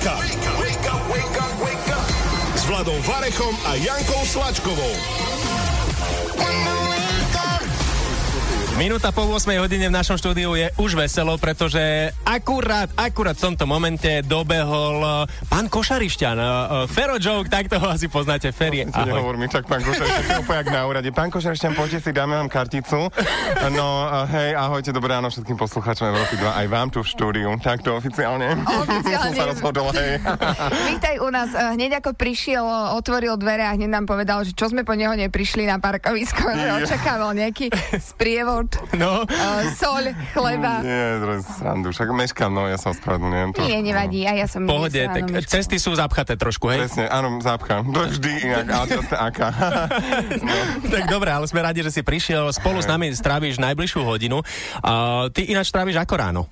Wake up! Wake up, wake up, wake up! S Vladom Varechom a Jankou Slačkovou. Minúta po 8 hodine v našom štúdiu je už veselo, pretože akurát, akurát v tomto momente dobehol uh, pán Košarišťan. Uh, Fero Joke, tak toho asi poznáte. Feri, Ahoj. Nehovor mi tak, pán Košarišťan, na úrade. Pán Košarišťan, poďte si, dáme vám karticu. No, hej, ahojte, dobré ráno všetkým poslucháčom Európy 2, aj vám tu v štúdiu. Takto oficiálne. Oficiálne. Som sa rozhodol, hej. Vítaj u nás. Hneď ako prišiel, otvoril dvere a hneď nám povedal, že čo sme po neho neprišli na parkovisko, že očakával nejaký sprievod No. Uh, soľ, chleba. Nie, zroz, srandu, však meškám, no, ja sa ospravedlňujem. To, Nie, nevadí, a ja som... Pohode, tak ráno meškala. cesty sú zapchaté trošku, hej? Presne, áno, zápcha. To vždy inak, ale to aká. no. Tak dobre, ale sme radi, že si prišiel. Spolu s nami stráviš najbližšiu hodinu. Uh, ty ináč stráviš ako ráno?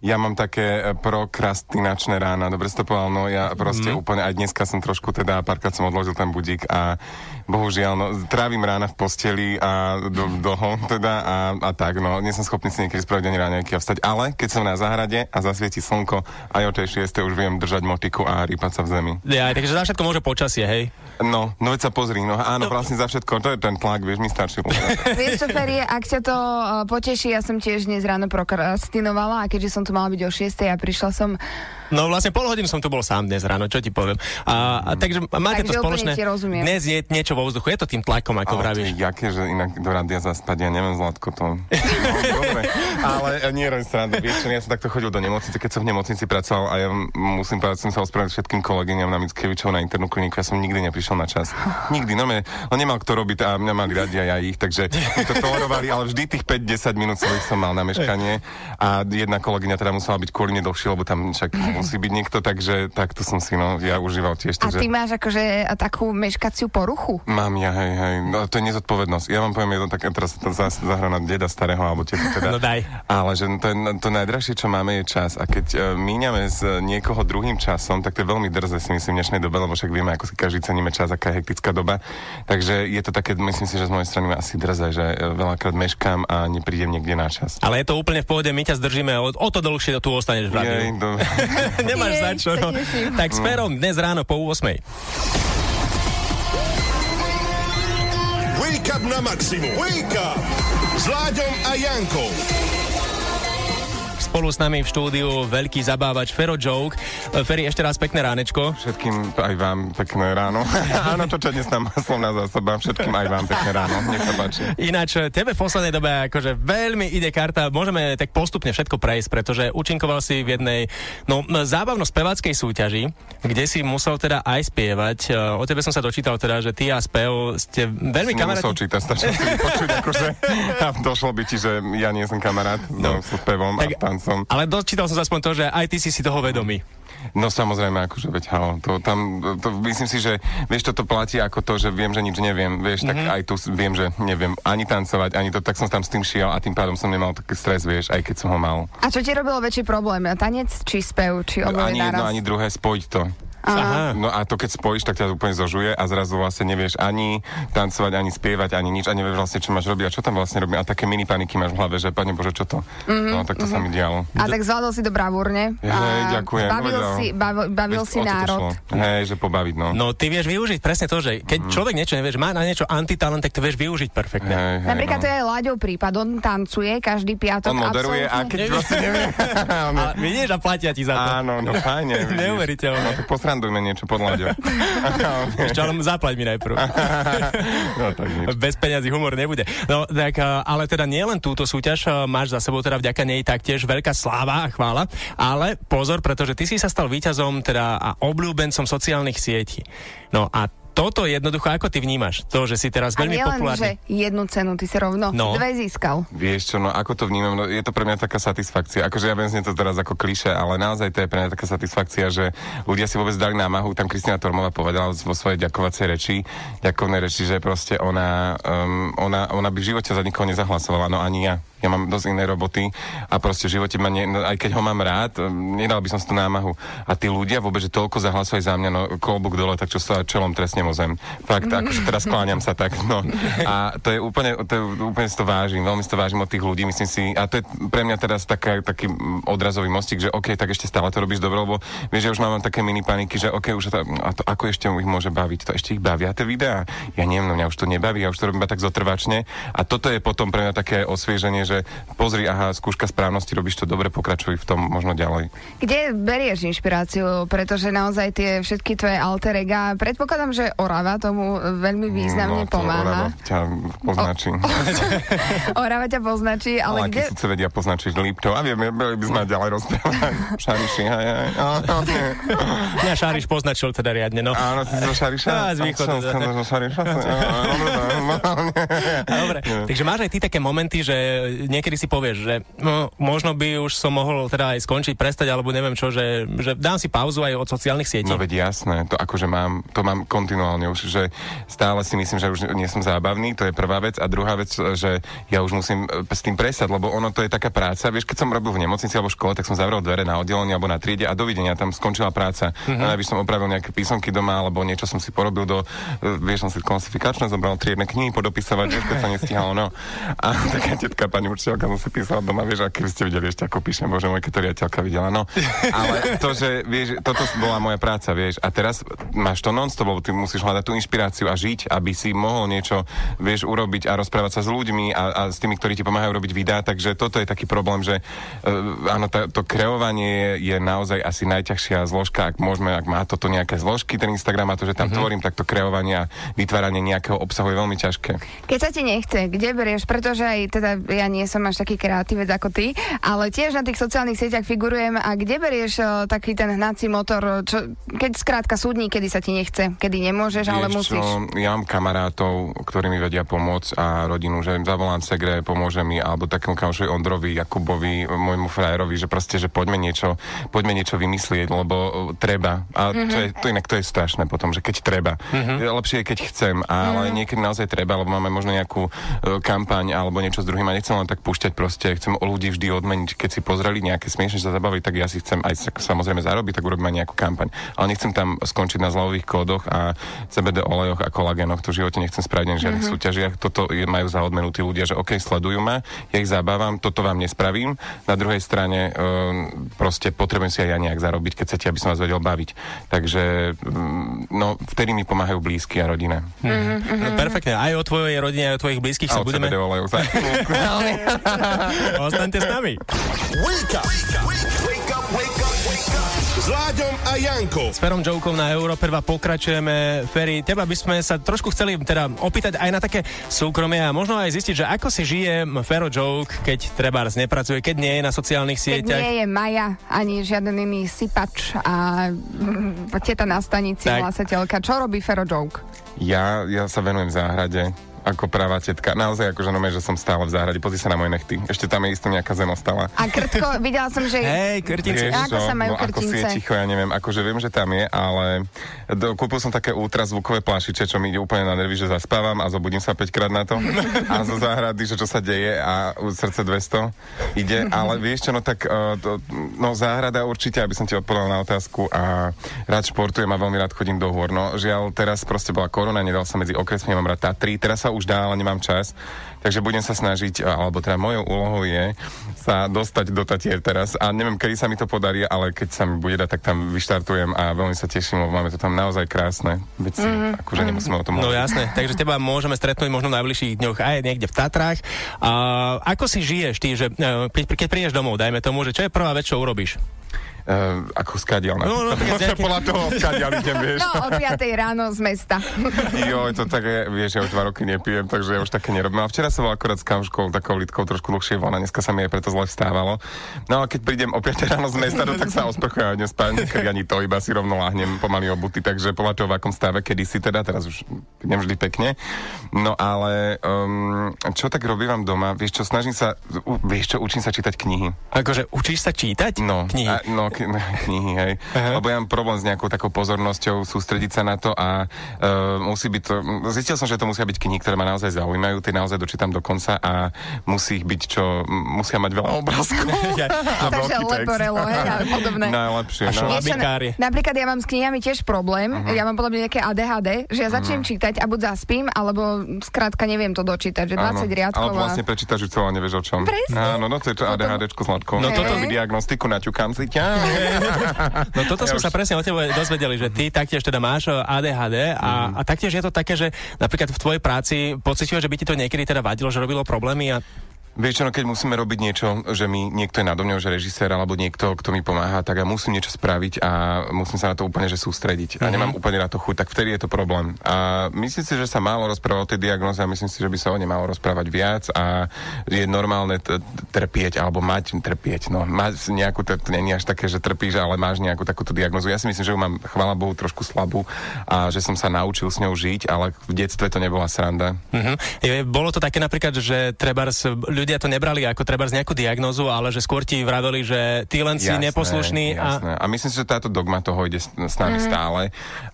Ja mám také e, prokrastinačné rána, dobre si to povedal, no ja proste mm. úplne, aj dneska som trošku teda, párkrát som odložil ten budík a bohužiaľ, no, trávim rána v posteli a do, dlho teda a, a tak, no, nie som schopný si niekedy spraviť ani ráňajky a vstať, ale keď som na záhrade a zasvieti slnko, aj o tej 6. už viem držať motiku a rýpať sa v zemi. Ja, takže za všetko môže počasie, hej? No, no veď sa pozri, no áno, vlastne za všetko, to je ten tlak, vieš, mi stačí. Vieš čo, Ferie, ak ťa to uh, poteší, ja som tiež dnes ráno prokrastinovala a keďže som tu mala byť o 6. a prišla som... No vlastne pol hodinu som tu bol sám dnes ráno, čo ti poviem. A, a takže máte Takže to spoločné. Dnes je niečo vo vzduchu, je to tým tlakom, ako Ale vravíš. jaké, že inak do rádia zaspať, ja neviem, Zlatko, to... No, ale e, nie robím srandu, vieš, ja som takto chodil do nemocnice, keď som v nemocnici pracoval a ja musím povedať, som sa ospravedlniť všetkým kolegyňam na Mickevičov na internú kliniku, ja som nikdy neprišiel na čas. Nikdy, no mne, on nemal kto robiť a mňa mali radi a ja ich, takže mi to tolerovali, ale vždy tých 5-10 minút som mal na meškanie a jedna kolegyňa teda musela byť kvôli mne dlhšie, lebo tam však musí byť niekto, takže takto som si, no, ja užíval tiež. A Takže... ty máš akože takú meškaciu poruchu? Mám ja, hej, hej. No, to je nezodpovednosť. Ja vám poviem jedno tak, teraz to zase zahra na deda starého, alebo teda. No daj. Ale že to, je- to najdražšie, čo máme, je čas. A keď uh, míňame s niekoho druhým časom, tak to je veľmi drze, si myslím, v dnešnej dobe, lebo však vieme, ako si každý ceníme čas, aká je hektická doba. Takže je to také, myslím si, že z mojej strany asi drze, že uh, veľakrát meškám a neprídem niekde na čas. Ale je to úplne v pohode, my ťa zdržíme, o, o to dlhšie tu ostaneš v rádiu. Jej, do... Nemáš za čo. No. Tak s Ferom dnes ráno po 8. Wake up na maximum. Wake up! S Láďom a Jankou. Spolu s nami v štúdiu veľký zabávač Fero Joke. E, Feri, ešte raz pekné ránečko. Všetkým aj vám pekné ráno. Áno, to, čo dnes nám slovná zásoba, všetkým aj vám pekné ráno. Nech sa páči. Ináč, e, tebe v poslednej dobe akože veľmi ide karta, môžeme tak postupne všetko prejsť, pretože účinkoval si v jednej no, zábavno-speváckej súťaži, kde si musel teda aj spievať. E, O tebe som sa dočítal teda, že ty a spev ste veľmi kamaráti. čítať, stačilo si počuť, akože došlo by ti, že ja nie som kamarát no. so spevom Tak- a tancom. Ale dočítal som sa aspoň to, že aj ty si si toho vedomý. No samozrejme, akože veď halo, to tam, to, myslím si, že vieš, toto platí ako to, že viem, že nič neviem, vieš, tak Mhm. aj tu viem, že neviem ani tancovať, ani to, tak som tam s tým šiel a tým pádom som nemal taký stres, vieš, aj keď som ho mal. A čo ti robilo väčší problém? Tanec či spev? Či oboje Ani jedno, naraz? ani druhé, spojiť to. Aha. No a to keď spojíš, tak ťa to úplne zožuje a zrazu vlastne nevieš ani tancovať, ani spievať, ani nič a nevieš vlastne, čo máš robiť a čo tam vlastne robím. A také mini paniky máš v hlave, že pane Bože, čo to? Mm-hmm, no tak to mm-hmm. sa mi dialo. A tak zvládol si to bravúrne. Hej, ďakujem. Bavil Povedal. si, bavil, bavil Veď si národ. Hej, že pobaviť, no. No ty vieš využiť presne to, že keď človek niečo nevie, že má na niečo antitalent, tak to vieš využiť perfektne. Hej, hej, Napríklad no. to je Láďov prípad. On tancuje každý piatok. On moderuje a keď vlastne nevie... A vidíš a platia ti za to. Áno, no fajne. Neuveriteľné. No tak posrandujme niečo pod Láďou. Ešte ale zaplať mi najprv. no tak nič. Bez peňazí humor nebude. No tak, ale teda nielen túto súťaž máš za sebou, teda vďaka nej taktiež veľká sláva a chvála, ale pozor, pretože ty si sa stal víťazom teda a obľúbencom sociálnych sietí. No a toto jednoducho, ako ty vnímaš? To, že si teraz A veľmi nielen, populárny. že jednu cenu, ty si rovno No. dve získal. Vieš čo, no ako to vnímam, no je to pre mňa taká satisfakcia. Akože ja viem, znie to teraz ako kliše, ale naozaj to je pre mňa taká satisfakcia, že ľudia si vôbec dali námahu. Tam Kristina Tormová povedala vo svojej ďakovacej reči, ďakovnej reči, že proste ona, um, ona, ona by v živote za nikoho nezahlasovala, no ani ja. Ja mám dosť inej roboty a proste v živote ma, ne, no, aj keď ho mám rád, nedal by som si tú námahu. A tí ľudia vôbec, že toľko zahlasovali za mňa, no klobúk dole, tak čo sa čelom trestne mozem. Fakt, akože teraz skláňam sa tak, no. A to je úplne, to je, úplne si to vážim, veľmi si to vážim od tých ľudí, myslím si, a to je pre mňa teraz taká, taký odrazový mostík, že OK, tak ešte stále to robíš dobre, lebo vieš, že už mám také mini paniky, že OK, už to, a to ako ešte ich môže baviť, to ešte ich bavia tie videá. Ja neviem, no mňa už to nebaví, ja už to robím tak zotrvačne. A toto je potom pre mňa také osvieženie, že pozri, aha, skúška správnosti, robíš to dobre, pokračuj v tom možno ďalej. Kde berieš inšpiráciu? Pretože naozaj tie všetky tvoje alter ega, predpokladám, že Orava tomu veľmi významne no, pomáha. Orava ťa poznačí. Orava ťa poznačí, ale, Ale kde... kde... vedia poznačiť Liptov. A vieme, boli by sme ďalej rozprávať. Šariši, hej. Áno, nie. Ja Šáriš poznačil teda riadne, no. Áno, ty si zo Šariša? Á, z východu. Dobre, takže máš aj ty také momenty, že niekedy si povieš, že no, možno by už som mohol teda aj skončiť, prestať, alebo neviem čo, že, že dám si pauzu aj od sociálnych sietí. No veď jasné, to akože mám, to mám kontinuálne už, že stále si myslím, že už nie som zábavný, to je prvá vec. A druhá vec, že ja už musím e, s tým presať, lebo ono to je taká práca. Vieš, keď som robil v nemocnici alebo v škole, tak som zavrel dvere na oddelenie alebo na triede a dovidenia, tam skončila práca. Mhm. Mm-hmm. Aby som opravil nejaké písomky doma alebo niečo som si porobil do, e, vieš, som si klasifikačné zobral triedne knihy podopisovať, vieš, keď sa nestihalo, no. A taká tetka pani učiteľka som si písala doma, vieš, a keby ste videli ešte ako píšem, bože môj, keď to riaditeľka videla, no. Ale to, že, vieš, toto bola moja práca, vieš, a teraz máš to non-stop, lebo ty musíš hľadať tú inšpiráciu a žiť, aby si mohol niečo, vieš, urobiť a rozprávať sa s ľuďmi a, a s tými, ktorí ti pomáhajú robiť videá, takže toto je taký problém, že uh, áno, tá, to kreovanie je, je naozaj asi najťažšia zložka, ak môžeme, ak má toto nejaké zložky, ten Instagram a to, že tam mm-hmm. tvorím, tak to kreovanie a vytváranie nejakého obsahu je veľmi ťažké. Keď sa ti nechce, kde berieš? Pretože aj teda ja nie som až taký kreatívec ako ty, ale tiež na tých sociálnych sieťach figurujem a kde berieš uh, taký ten hnací motor, čo, keď skrátka súdni, kedy sa ti nechce, kedy nemôžeš, ale Vieš musíš. Čo, ja mám kamarátov, ktorí mi vedia pomôcť a rodinu, že zavolám Segre, pomôže mi, alebo takému kamošovi Ondrovi, Jakubovi, môjmu frajerovi, že proste, že poďme niečo, poďme niečo vymyslieť, lebo uh, treba. A mm-hmm. to, je, to inak to je strašné potom, že keď treba. Mm-hmm. Lepšie je, keď chcem, ale mm-hmm. niekedy naozaj treba, lebo máme možno nejakú uh, kampaň alebo niečo s druhým a nechcem len tak púšťať proste, chcem o ľudí vždy odmeniť, keď si pozreli nejaké smiešne sa zabaviť, tak ja si chcem aj sa- samozrejme zarobiť, tak urobím aj nejakú kampaň. Ale nechcem tam skončiť na zlových kódoch a CBD olejoch a kolagénoch, to v živote nechcem spraviť ani v žiadnych mm-hmm. súťažiach. Toto je, majú za odmenu tí ľudia, že OK, sledujú ma, ja ich zabávam, toto vám nespravím. Na druhej strane um, proste potrebujem si aj ja nejak zarobiť, keď chcete, aby som vás vedel baviť. Takže um, no, vtedy mi pomáhajú blízky a rodina. No, perfektne, aj o tvojej rodine, aj o tvojich blízkych A sa budeme... CBD olejoch. Ostaňte s nami. Wake up! Wake up, wake up, wake up! S Láďom a Jankou. S Ferom Jokom na Európe 2 pokračujeme. Ferry, teba by sme sa trošku chceli teda opýtať aj na také súkromie a možno aj zistiť, že ako si žije Fero Joke, keď treba nepracuje, keď nie je na sociálnych Keď sieťach. nie je Maja, ani žiaden iný sypač a mm, teta na stanici, Tak. hlasateľka. Čo robí Fero Joke? Ja, ja sa venujem záhrade ako práva tetka. Naozaj akože no, že som stále v záhrade. Pozri sa na moje nechty. Ešte tam je isto nejaká zem ostala. A krtko, videla som, že... Hej, krtinci. Ako sa majú no, ako si je krtince? ticho, ja neviem, akože viem, že tam je, ale do, kúpil som také ultrazvukové plášiče, čo mi ide úplne na nervy, že zaspávam a zobudím sa 5 krát na to. A zo záhrady, že čo sa deje a srdce 200 ide, ale vieš čo, no tak uh, to, no záhrada určite, aby som ti odpovedal na otázku a rád športujem a veľmi rád chodím do hôr. No žiaľ, teraz proste bola korona, nedal sa medzi okresmi, mám rád Tatry, teraz sa už dá, ale nemám čas. Takže budem sa snažiť, alebo teda mojou úlohou je sa dostať do Tatier teraz a neviem, kedy sa mi to podarí, ale keď sa mi bude dať, tak tam vyštartujem a veľmi sa teším, lebo máme to tam naozaj krásne veci, mm-hmm. akože nemusíme o tom No hovoriť. jasné, takže teba môžeme stretnúť možno v najbližších dňoch aj niekde v Tatrách. A ako si žiješ ty, že e, keď, keď prídeš domov, dajme tomu, že čo je prvá vec, čo urobíš? Uh, ako skadial na No, no, tak podľa toho skadial idem, vieš. No, o 5 ráno z mesta. Jo, to tak je, vieš, ja už dva roky nepijem, takže ja už také nerobím. A včera som bol akorát s kamoškou, takou litkou trošku dlhšie von a dneska sa mi aj preto zle vstávalo. No a keď prídem o 5 ráno z mesta, no, tak sa osprchujem a niekedy ani to, iba si rovno láhnem pomaly obuty, takže podľa toho, v akom stave, kedy si teda, teraz už idem vždy pekne. No ale um, čo tak robím doma? Vieš čo, snažím sa, u, vieš čo, učím sa čítať knihy. Akože učíš sa čítať No, knihy? A, no k- knihy, hej. Lebo ja mám problém s nejakou takou pozornosťou, sústrediť sa na to a uh, musí byť to... Zistil som, že to musia byť knihy, ktoré ma naozaj zaujímajú, tie naozaj dočítam do konca a musí ich byť čo... Musia mať veľa obrázkov. a Takže leporelo, hej, a podobné. Najlepšie, A no. Vieš na, napríklad ja mám s knihami tiež problém. Mhm. Uh-huh. Ja mám podľa mňa nejaké ADHD, že ja začnem uh-huh. čítať a buď zaspím, alebo skrátka neviem to dočítať, že 20 Áno, riadkov. Alebo vlastne prečítaš celé, a nevieš o čom. Presne. Áno, no to je to ADHDčko Zlatko. No toto- diagnostiku naťukám si ťa. No toto Ja sme už- sa presne o tebe dozvedeli, že ty taktiež teda máš eh, ADHD a, a taktiež je to také, že napríklad v tvojej práci pociťuješ, že by ti to niekedy teda vadilo, že robilo problémy a Vieš čo, no keď musíme robiť niečo, že mi niekto je nado mňou, že režisér alebo niekto, kto mi pomáha, tak ja musím niečo spraviť a musím sa na to úplne že sústrediť. A nemám úplne na to chuť, tak vtedy je to problém. A myslím si, že sa málo rozpráva o tej diagnoze a myslím si, že by sa o nej malo rozprávať viac a je normálne t- trpieť alebo mať trpieť. No, mať nejakú, to, je až také, že trpíš, ale máš nejakú takúto diagnozu. Ja si myslím, že ju mám, chvála Bohu, trošku slabú a že som sa naučil s ňou žiť, ale v detstve to nebola sranda. Uh-huh. Je, bolo to také napríklad, že trebárs, ľudia to nebrali ako trebárs nejakú diagnózu, ale že skôr ti vraveli, že ty len si neposlušný a... jasné. a... myslím si, že táto dogma toho ide s, s nami mm. stále.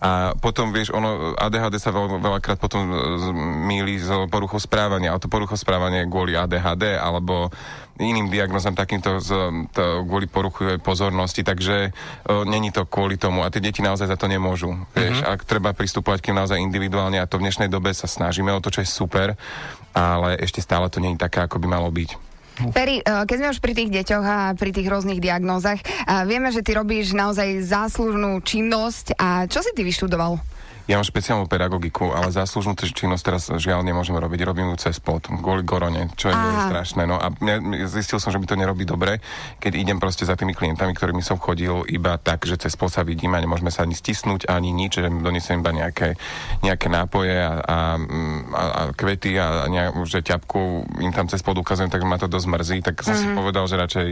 A potom, vieš, ono, ADHD sa veľ, veľakrát potom e, z- míli s poruchou správania. A to poruchou správania je kvôli ADHD alebo iným diagnozám takýmto z, to, kvôli poruchu pozornosti, takže o, není to kvôli tomu a tie deti naozaj za to nemôžu. Vieš, Mhm. ak treba pristupovať k naozaj individuálne a to v dnešnej dobe sa snažíme o to, čo je super, ale ešte stále to nie je také, ako by malo byť. Peri, keď sme už pri tých deťoch a pri tých rôznych diagnózach, vieme, že ty robíš naozaj záslužnú činnosť. A čo si ty vyštudoval? Ja mám špeciálnu pedagogiku, ale záslužnú činnosť teraz žiaľ nemôžem robiť. Robím ju cez pod, kvôli korone, čo je Aha. strašné. No a mňa, zistil som, že mi to nerobí dobre, keď idem proste za tými klientami, ktorými som chodil iba tak, že cez pod sa vidím a nemôžeme sa ani stisnúť, ani nič, že donesem iba nejaké, nejaké nápoje a, a, mm, a, a kvety a, a nejak, že ťapku im tam cez pod ukazujem, tak ma to dosť mrzí, tak som si povedal, že radšej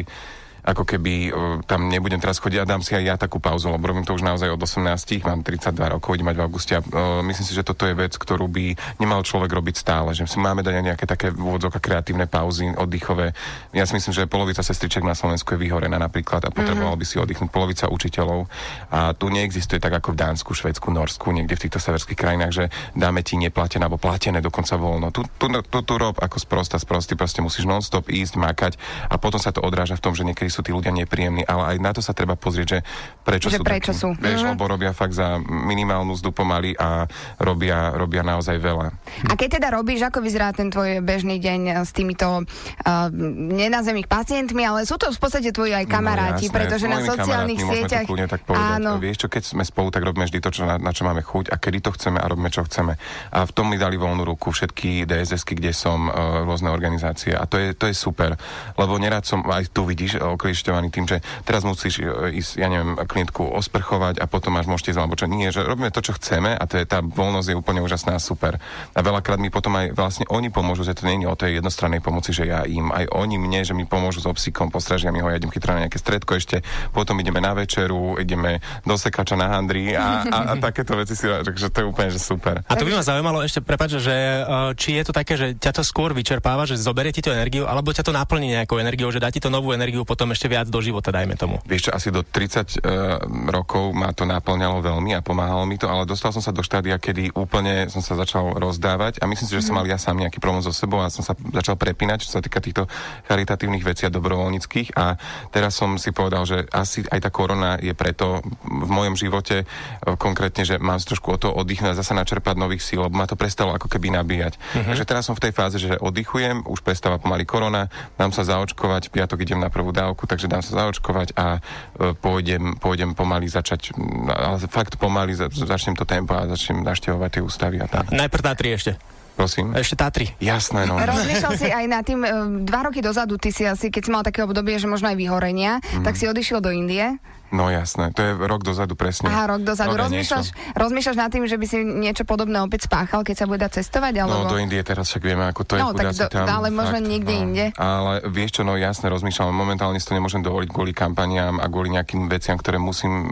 ako keby uh, tam nebudem teraz chodiť a dám si aj ja takú pauzu, lebo robím to už naozaj od 18, mám 32 rokov, idem mať v auguste a uh, myslím si, že toto je vec, ktorú by nemal človek robiť stále, že si máme dať aj nejaké také v úvodzovkách kreatívne pauzy, oddychové. Ja si myslím, že polovica sestriček na Slovensku je vyhorená napríklad a potreboval by si oddychnúť polovica učiteľov a tu neexistuje tak ako v Dánsku, Švedsku, Norsku, niekde v týchto severských krajinách, že dáme ti neplatené alebo platené dokonca voľno. Tu, tu, tu, tu rob ako sprosta, sprostý, proste musíš non-stop ísť, makať a potom sa to odráža v tom, že niekedy sú tí ľudia nepríjemní, ale aj na to sa treba pozrieť, že prečo Že sú prečo takí. sú. Vieš, Mhm. lebo robia fakt za minimálnu mzdu pomaly a robia, robia naozaj veľa. A keď teda robíš, ako vyzerá ten tvoj bežný deň s týmito uh, nenazvem ich pacientmi, ale sú to v podstate tvoji aj kamaráti, No, jasné, pretože na sociálnych sieťach... To tak povedať. Áno. Vieš čo, keď sme spolu, tak robíme vždy to, čo, na, na čo máme chuť a kedy to chceme a robíme, čo chceme. A v tom mi dali voľnú ruku všetky DSS-ky, kde som, uh, rôzne organizácie. A to je, to je super, lebo nerad som, aj tu vidíš, uh, okliešťovaný tým, že teraz musíš uh, ísť, ja neviem, klientku osprchovať a potom máš môžete ísť, alebo čo nie, že robíme to, čo chceme a to je, tá voľnosť je úplne úžasná a super. A veľakrát mi potom aj vlastne oni pomôžu, že to nie je o tej jednostrannej pomoci, že ja im, aj oni mne, že mi pomôžu s obsíkom, postražia mi ho, ja idem chytro na nejaké stredko ešte, potom ideme na večeru, ideme do sekača na handry a, a, a takéto veci si, takže to je úplne, že super. A to by ma zaujímalo ešte, prepáč, že uh, či je to také, že ťa to skôr vyčerpáva, že zoberie ti tú energiu, alebo ťa to naplní nejakou energiou, že dá ti to novú energiu potom ešte viac do života, dajme tomu. Vieš čo, asi do 30 uh, rokov ma to naplňalo veľmi a pomáhalo mi to, ale dostal som sa do štádia, kedy úplne som sa začal rozdávať a myslím si, že som mal ja sám nejaký problém so sebou a som sa začal prepínať, čo sa týka týchto charitatívnych vecí a dobrovoľníckých a teraz som si povedal, že asi aj tá korona je preto v mojom živote uh, konkrétne, že mám si trošku o to oddychnúť a zase načerpať nových síl, lebo ma to prestalo ako keby nabíjať. Takže teraz som v tej fáze, že oddychujem, už prestáva pomaly korona, dám sa zaočkovať, piatok idem na prvú dávku, takže dám sa zaočkovať a e, pôjdem, pôjdem pomaly začať, ale fakt pomaly za, začnem to tempo a začnem naštevovať tie ústavy a tak. Najprv Tatry ešte. Prosím. Ešte Tatry. Jasné, no. Rozmýšľal si aj nad tým, eh, dva roky dozadu, ty si asi, keď si mal také obdobie, že možno aj vyhorenia, Mhm. tak si odišiel do Indie. No jasné, to je rok dozadu presne. Aha, rok dozadu. A Rozmýšľaš, rozmýšľaš nad tým, že by si niečo podobné opäť spáchal, keď sa bude dať cestovať? Alebo... No do Indie teraz však vieme, ako to je No, tak do- tam. ale možno niekde inde. Ale vieš čo, no jasne rozmýšľam, momentálne si to nemôžem dovoliť kvôli kampaniám a kvôli nejakým veciam, ktoré musím,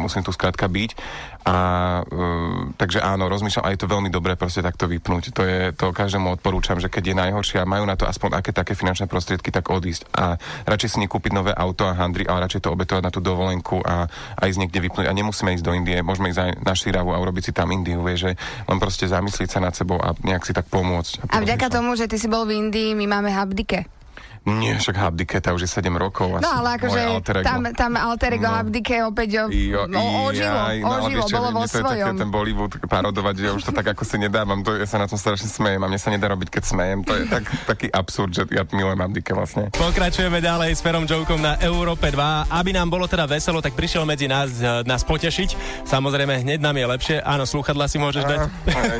musím tu skrátka byť. A uh, takže áno, rozmýšľam, a je to veľmi dobré proste takto vypnúť. To je, to každému odporúčam, že keď je najhoršie a majú na to aspoň aké také finančné prostriedky, tak odísť. A radšej si nekúpiť nové auto a handry, ale radšej to obetovať na tú dovolenku a, a ísť niekde vypnúť. A nemusíme ísť do Indie, môžeme ísť aj na Širavu a urobiť si tam Indiu, vie, že len proste zamyslieť sa nad sebou a nejak si tak pomôcť. A vďaka tomu, že ty si bol v Indii, my máme Habdike. Nie, však Habdiketa už je 7 rokov. No ale akože tam, tam alter ego no. Habdike opäť o, jo, no, ožilo, jaj, no, ožilo, bolo vo svojom. To je ten Bollywood parodovať, že ja už to tak ako si nedávam, to, ja sa na tom strašne smejem a mne sa nedá robiť, keď smejem. To je tak, taký absurd, že ja milujem Habdike vlastne. Pokračujeme ďalej s Ferom Jokom na Európe 2. Aby nám bolo teda veselo, tak prišiel medzi nás eh, nás potešiť. Samozrejme, hneď nám je lepšie. Áno, slúchadla si môžeš dať.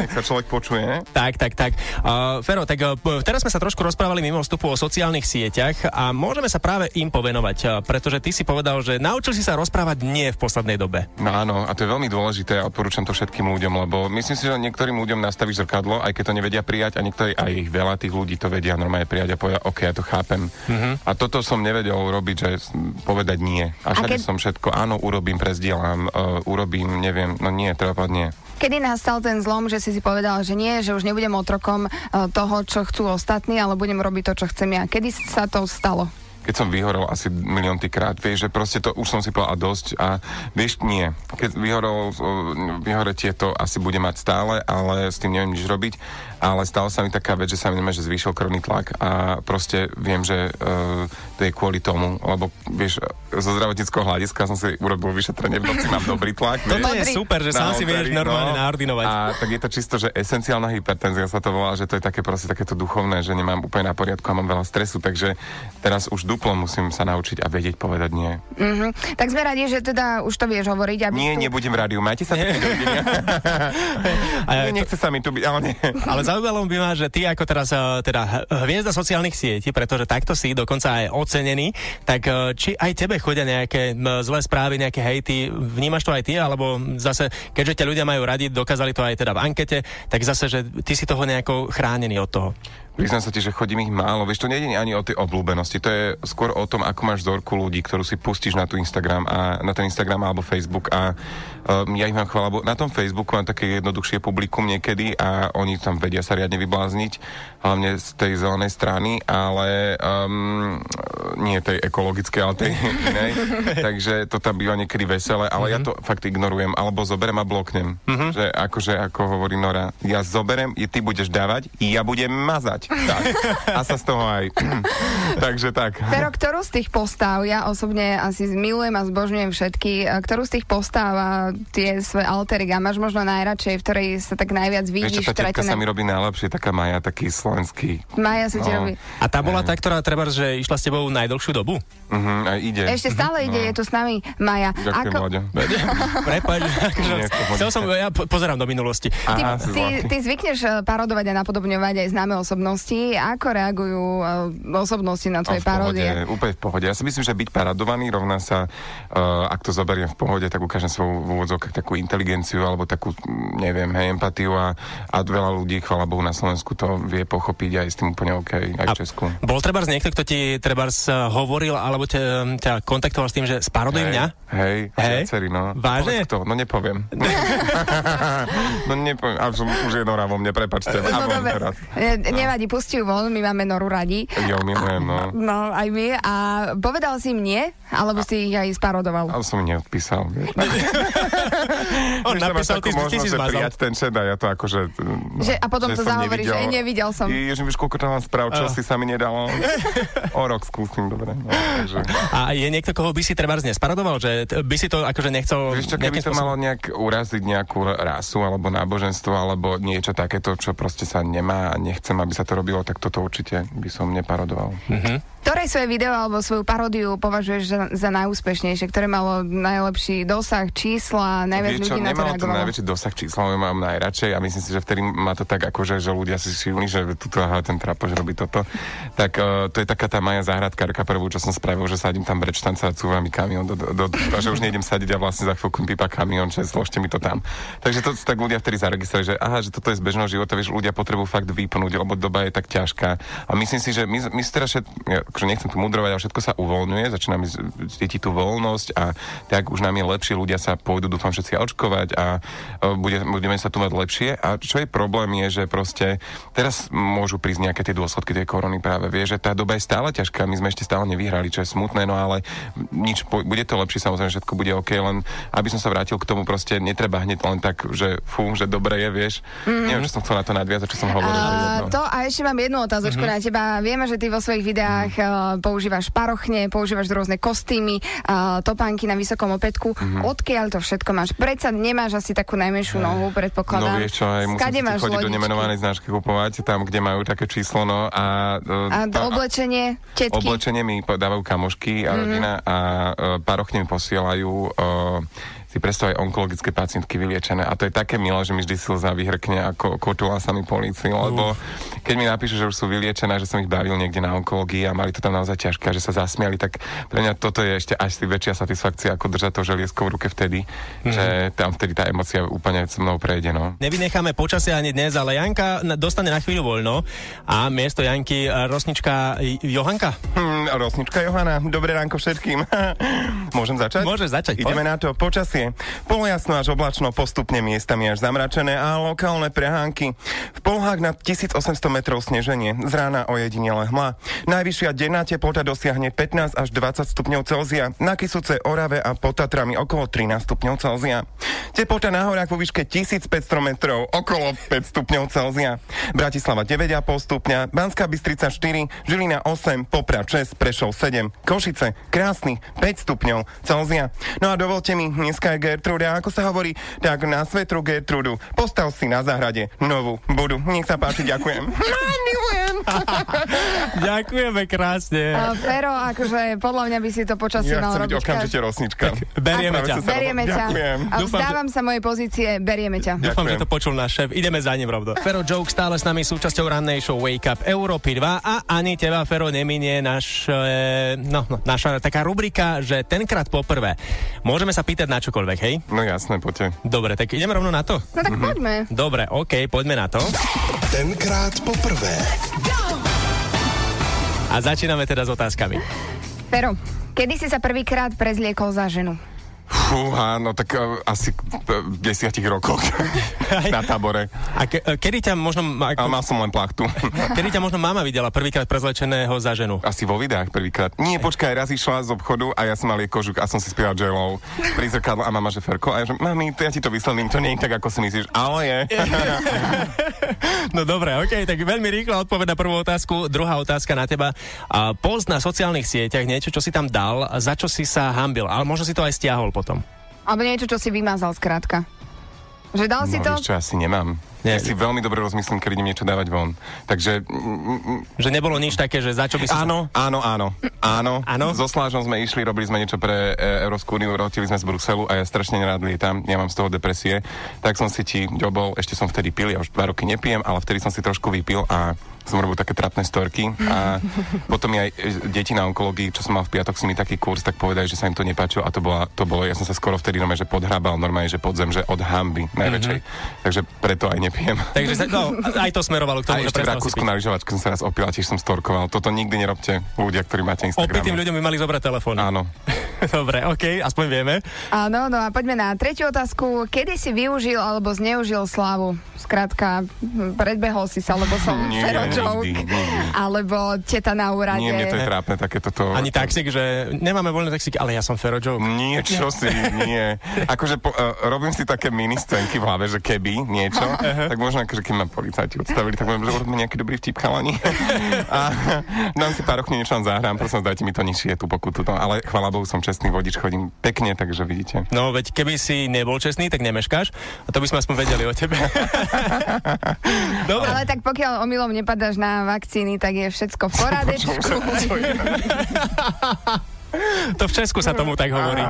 nech sa človek počuje. tak, tak, tak. Uh, Fero, tak uh, teraz sme sa trošku rozprávali mimo vstupu o sociálnych sieťach a môžeme sa práve im povenovať, pretože ty si povedal, že naučil si sa rozprávať nie v poslednej dobe. No áno, a to je veľmi dôležité a odporúčam to všetkým ľuďom, lebo myslím si, že niektorým ľuďom nastaví zrkadlo, aj keď to nevedia prijať, a niektorí aj ich veľa tých ľudí to vedia normálne prijať a povedať, OK, ja to chápem. Mm-hmm. A toto som nevedel robiť, že povedať nie. A všade keď... som všetko, áno, urobím, prezdielam, uh, urobím, neviem, no nie, treba povedať nie. Kedy nastal ten zlom, že si si povedal, že nie, že už nebudem otrokom uh, toho, čo chcú ostatní, ale budem robiť to, čo chcem ja. Kedy sa to stalo? Keď som vyhorel asi milión krát, vieš, že proste to už som si povedal a dosť a vieš, nie. Keď vyhorel, vyhoretie to asi bude mať stále, ale s tým neviem nič robiť ale stala sa mi taká vec, že sa mi neviem, že zvýšil krvný tlak a proste viem, že uh, to je kvôli tomu, lebo vieš, zo zdravotníckého hľadiska som si urobil vyšetrenie v noci, mám dobrý tlak. Toto je super, že sám si vieš normálne no, naordinovať. A tak je to čisto, že esenciálna hypertenzia sa to volá, že to je také proste takéto duchovné, že nemám úplne na poriadku a mám veľa stresu, takže teraz už duplo musím sa naučiť a vedieť povedať nie. Mm-hmm. Tak sme radi, že teda už to vieš hovoriť. Aby nie, tu... nebudem v rádiu, máte sa nie, nechce sa mi tu byť, ale nie. Ale zaujímalo by ma, že ty ako teraz eh, teda hviezda sociálnych sietí, pretože takto si dokonca aj ocenený, tak eh, či aj tebe chodia nejaké zlé správy, nejaké hejty, vnímaš to aj ty, alebo zase, keďže ťa ľudia majú radi, dokázali to aj teda v ankete, tak zase, že ty si toho nejako chránený od toho. Priznám sa ti, že chodím ich málo. Vieš, to nie je ani o tej obľúbenosti. To je skôr o tom, ako máš vzorku ľudí, ktorú si pustíš na tu Instagram a na ten Instagram alebo Facebook a um, ja ich mám chvála. Na tom Facebooku mám také jednoduchšie publikum niekedy a oni tam vedia sa riadne vyblázniť, hlavne z tej zelenej strany, ale um, nie tej ekologickej, ale tej inej. Takže to tam býva niekedy veselé, ale mm-hmm. ja mhm. to fakt ignorujem. Alebo zoberem a bloknem. Mm-hmm. Že akože, ako hovorí Nora, ja zoberem, ty budeš dávať, ja budem mazať dať. Tak. A sa z toho aj. Takže tak. Pero ktorú z tých postáv, ja osobne asi milujem a zbožňujem všetky, ktorú z tých postáv a tie svoje alteriga máš možno najradšej, v ktorej sa tak najviac vidíš? Vieš tá sa mi robí najlepšie, taká Maja, taký slovenský. Maja sa no. ti robí. A tá bola tá, ktorá treba, že išla s tebou najdlhšiu dobu? Uh-huh, aj ide. Ešte stále ide, no. je tu s nami Maja. Ďakujem, Ako... Prepaď, akože, chcel som, ja pozerám do minulosti. Aha, ty, ty, ty zvykneš eh, parodovať a napodobňovať aj známe osobnosti osobnosti. Ako reagujú uh, osobnosti na tvoje paródie? Úplne v pohode. Ja si myslím, že byť paradovaný rovná sa, uh, ak to zoberiem v pohode, tak ukážem svoju v úvodzovkách takú inteligenciu alebo takú, neviem, hej, empatiu a, a veľa ľudí, chvala Bohu, na Slovensku to vie pochopiť aj s tým úplne OK, aj v Česku. Bol trebárs niekto, kto ti trebárs eh, hovoril alebo ťa, ťa kontaktoval s tým, že sparoduj mňa? Hej, hej, viacerí, no. Vážne? Kto? No nepoviem. no nepoviem, a som už je Nora vo mne, prepačte. No, teraz. Ne, nevadí, radi, pusti ju von, my máme Noru radi. Ja milujem, no. No, aj my. A povedal si im nie? Alebo si ich aj sparodoval? Ale som neodpísal. On napísal, ty, ty si zmazal. prijať ten chat a ja to akože... No, že, a potom to zahovoríš, že nevidel som. Ježiš, vieš, koľko tam mám správ, čo si sa mi nedalo. o rok skúsim, dobre. No, takže. A je niekto, koho by si treba nesparodoval? Že by si to akože nechcel... Vieš čo, keby to spôsob... malo nejak uraziť nejakú rasu alebo náboženstvo alebo niečo takéto, čo proste sa nemá a nechcem, aby sa to to robilo, tak toto určite by som neparodoval. Mm-hmm. Ktoré svoje video alebo svoju paródiu považuješ za, za najúspešnejšie? Ktoré malo najlepší dosah čísla, najviac ľudí na to reagovalo? najväčší dosah čísla, mám najradšej a myslím si, že vtedy má to tak akože, že ľudia si všimli, že tuto aha, ten trapož robí toto. Tak uh, to je taká tá moja záhradkárka prvú, čo som spravil, že sadím tam brečtanca a cúva mi kamión do, do, do, a že už nejdem sadiť a vlastne za chvíľku pípa kamión, že zložte mi to tam. Takže to tak ľudia vtedy zaregistrovali, že aha, že toto je z bežného života, vieš, ľudia potrebujú fakt vypnúť, lebo doba je tak ťažká. A myslím si, že my, my ja, akože nechcem tu mudrovať, ale všetko sa uvoľňuje, začíname z- cítiť tú voľnosť a tak už nám je lepšie, ľudia sa pôjdu, dúfam, všetci očkovať a e, bude, budeme sa tu mať lepšie. A čo je problém je, že proste teraz môžu prísť nejaké tie dôsledky tej korony práve. Vie, že tá doba je stále ťažká, my sme ešte stále nevyhrali, čo je smutné, no ale nič, bude to lepšie, samozrejme, všetko bude OK, len aby som sa vrátil k tomu, proste netreba hneď len tak, že fú, že dobre je, vieš. Mm-hmm. Neviem, čo som chcel na to nadviazať, čo som hovoril. to je A, jedno. to a ešte mám jednu otázočku Mhm. na teba. Vieme, že ty vo svojich videách uh, používaš parochne, používaš rôzne kostýmy, uh, topánky na vysokom opätku. Mhm. Odkiaľ to všetko máš? Predsa nemáš asi takú najmenšiu nohu, No predpokladám. vieš čo, aj máš chodiť do lodičky? nemenovanej značky kupovať, tam, kde majú také číslo, no a... e, A to pa- oblečenie, tetky? Oblečenie mi dávajú kamošky a rodina a uh, parochne mi posielajú uh, si predstav aj onkologické pacientky vyliečené a to je také milé, že mi vždy slza vyhrkne ako kotula sa mi po líci, lebo keď mi napíšu, že už sú vyliečené, že som ich bavil niekde na onkológii a mali to tam naozaj ťažké a že sa zasmiali, tak pre mňa toto je ešte až si väčšia satisfakcia, ako držať to želiesko v ruke vtedy, že tam vtedy tá emocia úplne so mnou prejde, no. Nevynecháme počasie ani dnes, ale Janka dostane na chvíľu voľno a miesto Janky e, rosnička Johanka. Hm, Rosnička Johana, dobré ránko všetkým. Môžem začať? Môžeš začať, Ideme poď. na to. Počasie. Polojasno až oblačno, postupne miestami až zamračené a lokálne prehánky. V polhách na 1800 metrov sneženie. Z rána ojedinele hmla. Najvyššia denná teplota dosiahne 15 až 20 stupňov Celzia. Na Kisuce, Orave a pod Tatrami okolo 13 stupňov Celzia. Teplota na horách vo výške 1500 metrov okolo 5 stupňov Celzia. Bratislava 9,5 stupňa, Banská Bystrica 4, Žilina 8, Poprad 6, Prešov 7, Košice krásnych 5 stupňov Celzia. No a dovolte mi, dneska je Gertrude, a ako sa hovorí, tak na svetru Gertrudu postav si na záhrade novú budu. Nech sa páči, ďakujem. Milujem. Ďakujeme krásne. Uh, Fero, akože podľa mňa by si to počasie Ja mal robiť okamžite rosnička. berieme ťa. Berieme ťa. Ďakujem. A vzdávam sa mojej pozície, berieme ťa. Dúfam, že to počul náš šéf. Ideme za ním, rovno. Fero Joke stále s nami súčasťou rannej show Wake Up Európy 2 a ani teba, Fero, neminie naš, e, no, no, naša taká rubrika, že tenkrát poprvé. Môžeme sa pýtať na čokoľvek, hej? No jasné, poďte. Dobre, tak ideme rovno na to. No tak poďme. Dobre, OK, poďme na to. Tenkrát poprvé. A začíname teda s otázkami. Fero, kedy si sa prvýkrát prezliekol za ženu? Fúha, no tak uh, asi v desiatich rokoch na tábore. A ke, e, kedy ťa možno... Ale Ako, mal som len plachtu. kedy ťa možno mama videla prvýkrát prezlečeného za ženu? Asi vo videách prvýkrát. Nie, počkaj, raz išla z obchodu a ja som mal jej kožuk a som si spieval J-Lo pri zrkadle a mama, že Ferko, a ja že, mami, to ja ti to vysvetlím, to nie je tak, ako si myslíš, ale je. No dobre, ok, tak veľmi rýchla odpoveď na prvú otázku. Druhá otázka na teba. A post na sociálnych sieťach, niečo, čo si tam dal, za čo si sa hambil, ale možno si to aj stiahol potom. Alebo niečo, čo si vymazal skrátka. Že dal si no, to? vieš čo, asi nemám. Nie. Ja si veľmi dobre rozmyslím, keď idem niečo dávať von. Takže, mm, mm, Že nebolo nič také, že za čo by si... áno, áno, áno, áno. Áno? So Slážom sme išli, robili sme niečo pre e, Európsku úniu, rotili sme z Bruselu a ja strašne nerád lietam, ja mám z toho depresie. Tak som si ti ďobol, ešte som vtedy pil, ja už dva roky nepijem, ale vtedy som si trošku vypil a som robil také trapné storky a potom aj e, deti na onkológii, čo som mal v piatok si mi taký kurz, tak povedali, že sa im to nepáčilo a to, bola, to bolo, ja som sa skoro vtedy normálne, že podhrabal normálne, že podzem, že od hamby najväčšej. Takže preto aj nepijem. Takže sa, no, aj to smerovalo k A tomu, že ešte v Rakúsku na lyžovačke som sa raz opil a tiež som storkoval. Toto nikdy nerobte ľudia, ktorí máte Instagram. Opitým ľuďom by mali zobrať telefón. Áno. Dobre, ok, aspoň vieme. Áno, no a poďme na tretiu otázku. Kedy si využil alebo zneužil slávu? Skrátka, predbehol si sa, lebo som Nie, Fero joke. nikdy, nikdy. Alebo teta na úrade. Nie, mne to je trápne, takéto to... Ani taxík, že nemáme voľné taxíky, ale ja som Fero Joke. Nie, čo si, nie. Akože po, uh, robím si také mini scénky v hlave, že keby niečo, tak možno akože keď ma policajti odstavili, tak budem, že urobíme nejaký dobrý vtip chalani. A dám si pár rokov niečo zahrám, prosím, dajte mi to nižšie, tú pokutu. No, ale chvála Bohu, som čestný vodič, chodím pekne, takže vidíte. No, veď keby si nebol čestný, tak nemeškáš. A to by sme aspoň vedeli o tebe. Dobre. Ale tak pokiaľ omylom nepadáš na vakcíny, tak je všetko v porádečku. To v Česku sa tomu tak hovorí.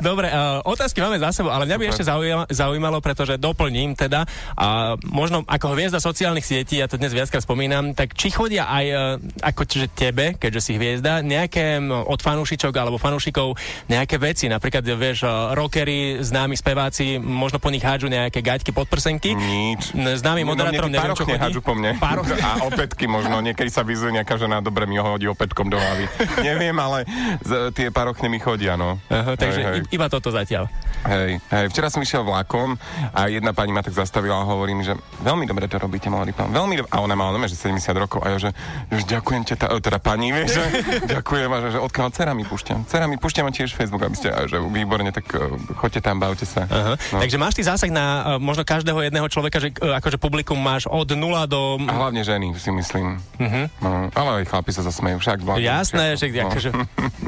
Dobre, uh, otázky máme za sebou, ale mňa by ešte zaujímalo, zaujímalo, pretože doplním teda, a možno ako hviezda sociálnych sietí, ja to dnes viackrát spomínam, tak či chodia aj uh, ako čiže tebe, keďže si hviezda, nejaké od fanúšičok alebo fanúšikov nejaké veci, napríklad vieš, uh, rockery, známi speváci, možno po nich hádžu nejaké gaťky podprsenky. Nič. Známy moderátorom, no, neviem, čo chodí. po mne. Pároch... A opätky možno, niekedy sa vyzuje nejaká žena, dobre mi ho hodí opätkom do hlavy. Neviem, ale z, tie parochne mi chodia, no. Aha, takže hej, hej. iba toto zatiaľ. Hej, hej, včera som išiel vlakom a jedna pani ma tak zastavila a hovorí mi, že veľmi dobre to robíte, mladý pán. Veľmi dobre. A ona nome, že 70 rokov a ja, že, že ďakujem te, teda pani, vieš, že ďakujem a že, že odkiaľ dcera mi púšťam. Dcera mi púšťam tiež Facebook, aby ste, a že výborne, tak uh, choďte tam, bavte sa. Aha. No. Takže máš ty zásah na uh, možno každého jedného človeka, že uh, akože publikum máš od nula do... A hlavne ženy, si myslím. Mhm. No, ale aj chlapi sa zasmejú, však. Bla, Jasné, že no. Akože...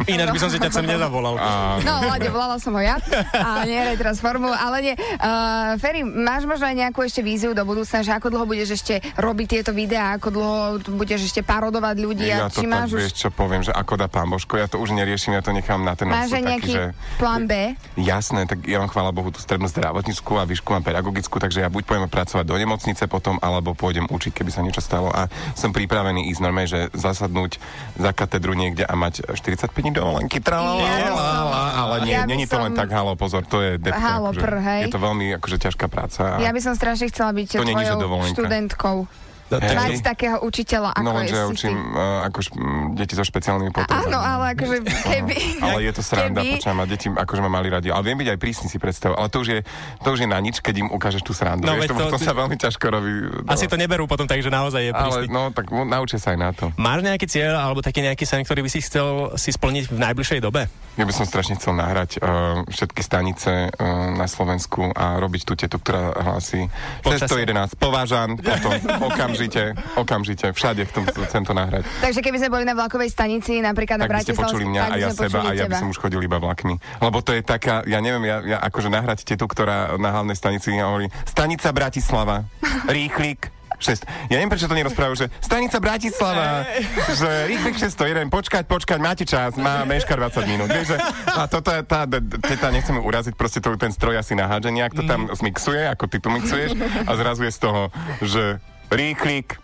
Ináč by som si ťa sem nezavolal. A, No, Lade, volala som ho ja a nehraj teraz formulu, ale nie. Uh, Ferry, máš možno aj nejakú ešte víziu do budúcna, že ako dlho budeš ešte robiť tieto videá, ako dlho budeš ešte parodovať ľudí a ja to či tak, máš už... vieš čo poviem, že ako dá pán Božko, ja to už neriešim, ja to nechám na ten Máš taký, nejaký že... plán B? Jasné, tak ja mám chvála Bohu tú strednú zdravotníckú a výšku mám pedagogickú, takže ja buď pôjdem pracovať do nemocnice potom, alebo pôjdem učiť, keby sa niečo stalo. A som pripravený ísť normálne, že zasadnúť za katedru niekde a mať 45 dní dovolenky. Tralala, ale nie, Ja není to len tak, halo, pozor, to je depka, Halo, akože, hej. Je to veľmi akože ťažká práca. A... Ja by som strašne chcela byť To tvojou študentkou. Mať takého učiteľa, ako No len, je že ja učím uh, ako š- m, deti so špeciálnymi potrebami. Áno, ale akože keby... Ale je to sranda, keby- počujem, a deti akože ma mali radi. Ale viem byť aj prísny si predstav. Ale to už je, to už je na nič, keď im ukážeš tú srandu. No, Vieš, to, to- to, sa veľmi ťažko robí. No. Asi to neberú potom tak, že naozaj je Ale prísny. no, tak naučia sa aj na to. Máš nejaký cieľ alebo taký nejaký sen, ktorý by si chcel si splniť v najbližšej dobe? Ja by som strašne chcel nahrať uh, všetky stanice uh, na Slovensku a robiť tú tetu, ktorá hlási Počasie. 611 povážan, potom okamžite, okamžite, všade chcem, chcem to nahrať. Takže keby sme boli na vlakovej stanici, napríklad na Tak by ste počuli mňa a ja seba a ja by som už chodil iba vlakmi. Lebo to je taká, ja neviem, ja, ja akože nahrať tetu, ktorá na hlavnej stanici hovorí Stanica Bratislava, rýchlik, 6. Ja neviem, prečo to nerozprávajú, že stanica Bratislava, že rýchlik 601, počkať, počkať, máte čas, má meška 20 minút. Vieš, že, a toto je tá, teta, nechceme uraziť, proste to, ten stroj asi nahádže nejak to tam zmixuje, ako ty tu mixuješ a zrazu je z toho, že rýchlik,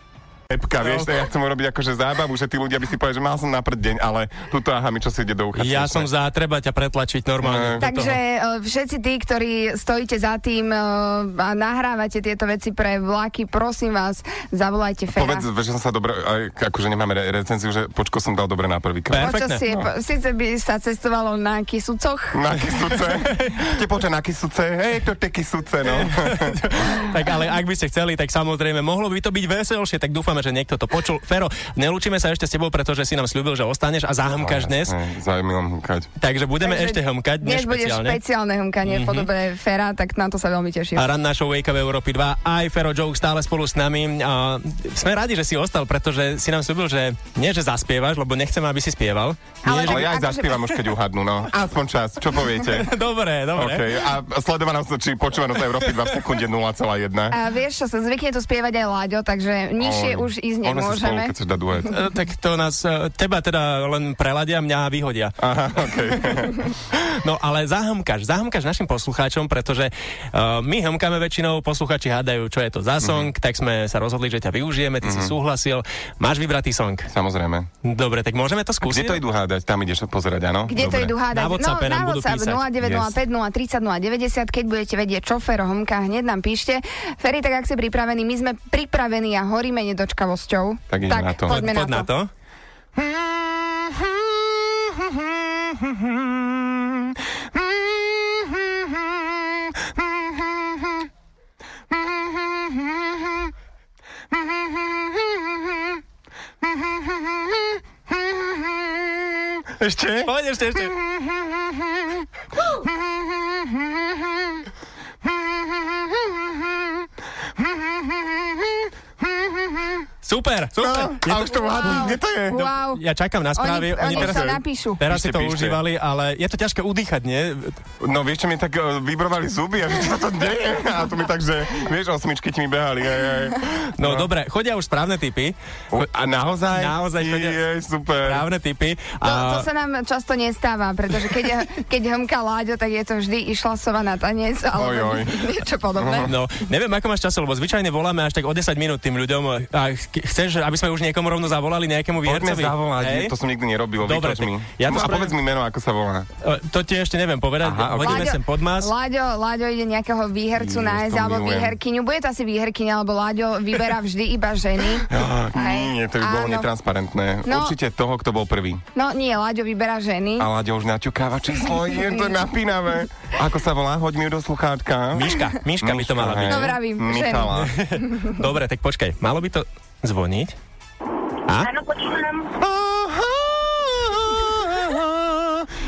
Pepka, vieš, to ja chcem urobiť akože zábavu, že tí ľudia by si povedali, že mal som na deň, ale tuto aha mi čo si ide do ucha. Ja som za, treba ťa pretlačiť normálne. do Takže toho. uh, všetci tí, ktorí stojíte za tým uh, a nahrávate tieto veci pre vlaky, prosím vás, zavolajte Fera. Povedz, že som sa dobre, aj, akože nemáme re- recenziu, že počko som dal dobre na prvýkrát. Perfektné. Počasie, po, síce by sa cestovalo na Kisucoch, Na kysuce. Te poča na kysuce. Hej, to te kysuce, no. Tak ale ak by ste chceli, tak samozrejme mohlo by to byť veselšie, tak dúfame, že niekto to počul. Fero, nelúčime sa ešte s tebou, pretože si nám slúbil, že ostaneš a zahmkaš dnes. Zaujímavom humkať. Takže budeme Takže ešte hmkať dnes dnes bude špeciálne. špeciálne humkanie v podobe Fera, tak na to sa veľmi teším. A ran našou Wake Up Európy 2 aj Fero Joke stále spolu s nami. A sme radi, že si ostal, pretože si nám slúbil, že nie, že zaspievaš, lebo nechcem, aby si spieval. Ale- Nie, že... Ale ja aj akože- zaspievam už, keď uhadnú, no. Aspoň čas, čo poviete? Dobre, dobre. OK, a sledovanosť, či počúvanosť Európy 2 v sekunde 0,1. A vieš čo, sa zvykne tu spievať aj Láďo, takže nižšie Oj, už ísť Môžeme si spolu, nemôžeme. keď duet. E, Tak to nás, e, teba teda len preladia, mňa vyhodia. Aha, OK. No ale zahmkaš, zahmkaš našim poslucháčom, pretože uh, my hmkáme väčšinou, poslucháči hádajú, čo je to za song, Mhm. tak sme sa rozhodli, že ťa využijeme, ty si súhlasil. Máš vybratý song. Samozrejme. Dobre, tak môžeme to Kde skúsiť? to idú hádať? Tam ideš pozerať, áno? Kde to Dobre. idú hádať? Na WhatsAppe no, nám na WhatsApp písať. 0905 030 090, keď budete vedieť, čo Fero homka, hneď nám píšte. Ferry, tak ak si pripravený, my sme pripravení a horíme nedočkavosťou. Tak ideme na to. poďme Poď na to. Ešte? Poď ešte, ešte. Super, super. No, a už to hádam, kde to je? Wow. Ja čakám na správy. Oni, oni teraz, sa napíšu. teraz si Píšte, to píšte. užívali, ale je to ťažké udýchať, nie? No vieš, čo mi tak uh, vybrovali zuby a čo to deje? A to mi tak, že vieš, osmičky ti mi behali. Aj, aj. No, dobre, chodia už správne typy. O, A naozaj? Naozaj chodia- Je, super. Správne typy. To, to A sa nám často nestáva, pretože keď, keď hmka Láďo, tak je to vždy išla sova na tanec, alebo Oj, oj. niečo podobné. No, neviem, ako máš čas, lebo zvyčajne voláme až tak o 10 minút tým ľuďom. A chceš, aby sme už niekomu rovno zavolali nejakému Poďme výhercovi? zavolať, Hej? to som nikdy nerobil, Dobre, mi. ja to No, a povedz mi meno, ako sa volá. To ti ešte neviem povedať. Aha, ok. Hodíme sem podmas. Láďo, Láďo ide nejakého výhercu nájsť, to alebo výherkyňu. Bude to asi výherkyňa, alebo Láďo vyberá vždy iba ženy. Nie, to by bolo netransparentné. No. Určite toho, kto bol prvý. No nie, Láďo vyberá ženy. A Láďo už naťukáva číslo, je to napínavé. Ako sa volá? Hoď mi ju do sluchátka. Miška, Miška by to mala byť. No vravím. Dobre, tak počkaj, malo by to zvoniť? A? Áno, počúvam.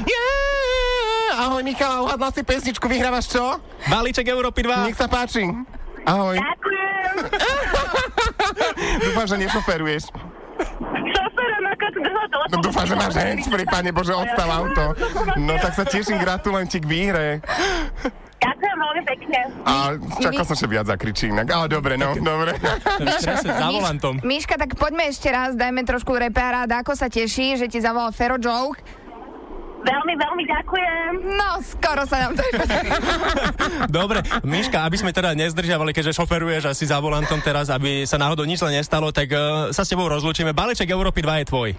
Yeah! Ahoj Michala, uhadla si pesničku, vyhrávaš čo? Balíček Európy 2. Nech sa páči. Ahoj. Ďakujem. Dúfam, že nešoferuješ. No dúfam, že máš handsfree, pane Bože, odstav auto. No tak sa teším, gratulujem ti k výhre. A čakal som, že viac zakričí inak. Ale dobre, no, dobre. Za volantom. Miška, tak poďme ešte raz, dajme trošku reparát, ako sa teší, že ti zavolal Fero Joke. Veľmi, veľmi ďakujem. No, skoro sa nám to Dobre, Miška, aby sme teda nezdržiavali, keďže šoferuješ asi za volantom teraz, aby sa náhodou nič len nestalo, tak uh, sa s tebou rozlúčime. Balíček Európy 2 je tvoj.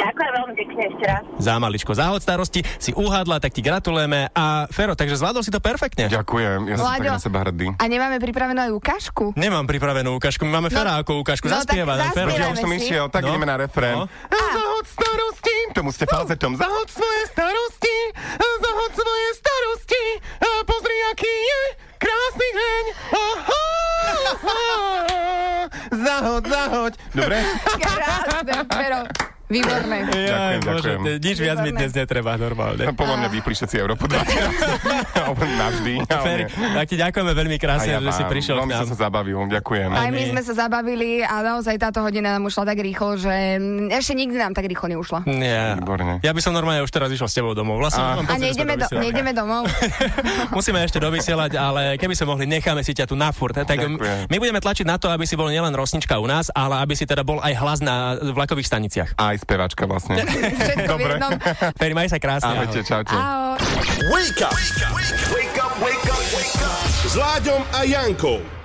Ďakujem veľmi pekne ešte raz. Za maličko záhod starosti si uhádla, tak ti gratulujeme. A Fero, takže zvládol si to perfektne. Ďakujem, ja som tak na seba hrdý. A nemáme pripravenú aj ukážku? Nemám pripravenú ukážku, my máme No. Fera ako ukážku. No, Zaspieva nám tak Fero. Ja už som išiel, tak No. ideme na refrén. No. Zahod starosti, tomu ste falzetom. Zahod svoje starosti, zahod svoje starosti. A Pozri, aký je krásny deň. Aha, aha. Zahod, zahod. Dobre? Krásne, Fero. Výborné. Jaj, Ďakujem, Bože, ďakujem. nič viac mi Výborné. dnes netreba normálne. Podľa mňa vypli všetci Európu 20 Navždy. nie. tak ti ďakujeme veľmi A krásne, ja že si prišiel k Veľmi nám. som sa zabavil, ďakujem. Aj my sme sa zabavili a naozaj táto hodina nám ušla tak rýchlo, že ešte nikdy nám tak rýchlo neušla. Nie. Výborne. Ja by som normálne už teraz išiel s tebou domov. Vlastne, A- A nejdeme, do, nejdeme domov. Musíme ešte dovysielať, ale keby sme mohli, necháme si ťa tu na furt. Tak Ďakujem. my budeme tlačiť na to, aby si bol nielen rosnička u nás, ale aby si teda bol aj hlas na vlakových staniciach. Aj spevačka vlastne. Všetko v jednom. Feri, maj sa krásne. Ahojte, čaute. Ahoj. Wake up! Wake up, wake up, wake up! S Láďom a Jankou.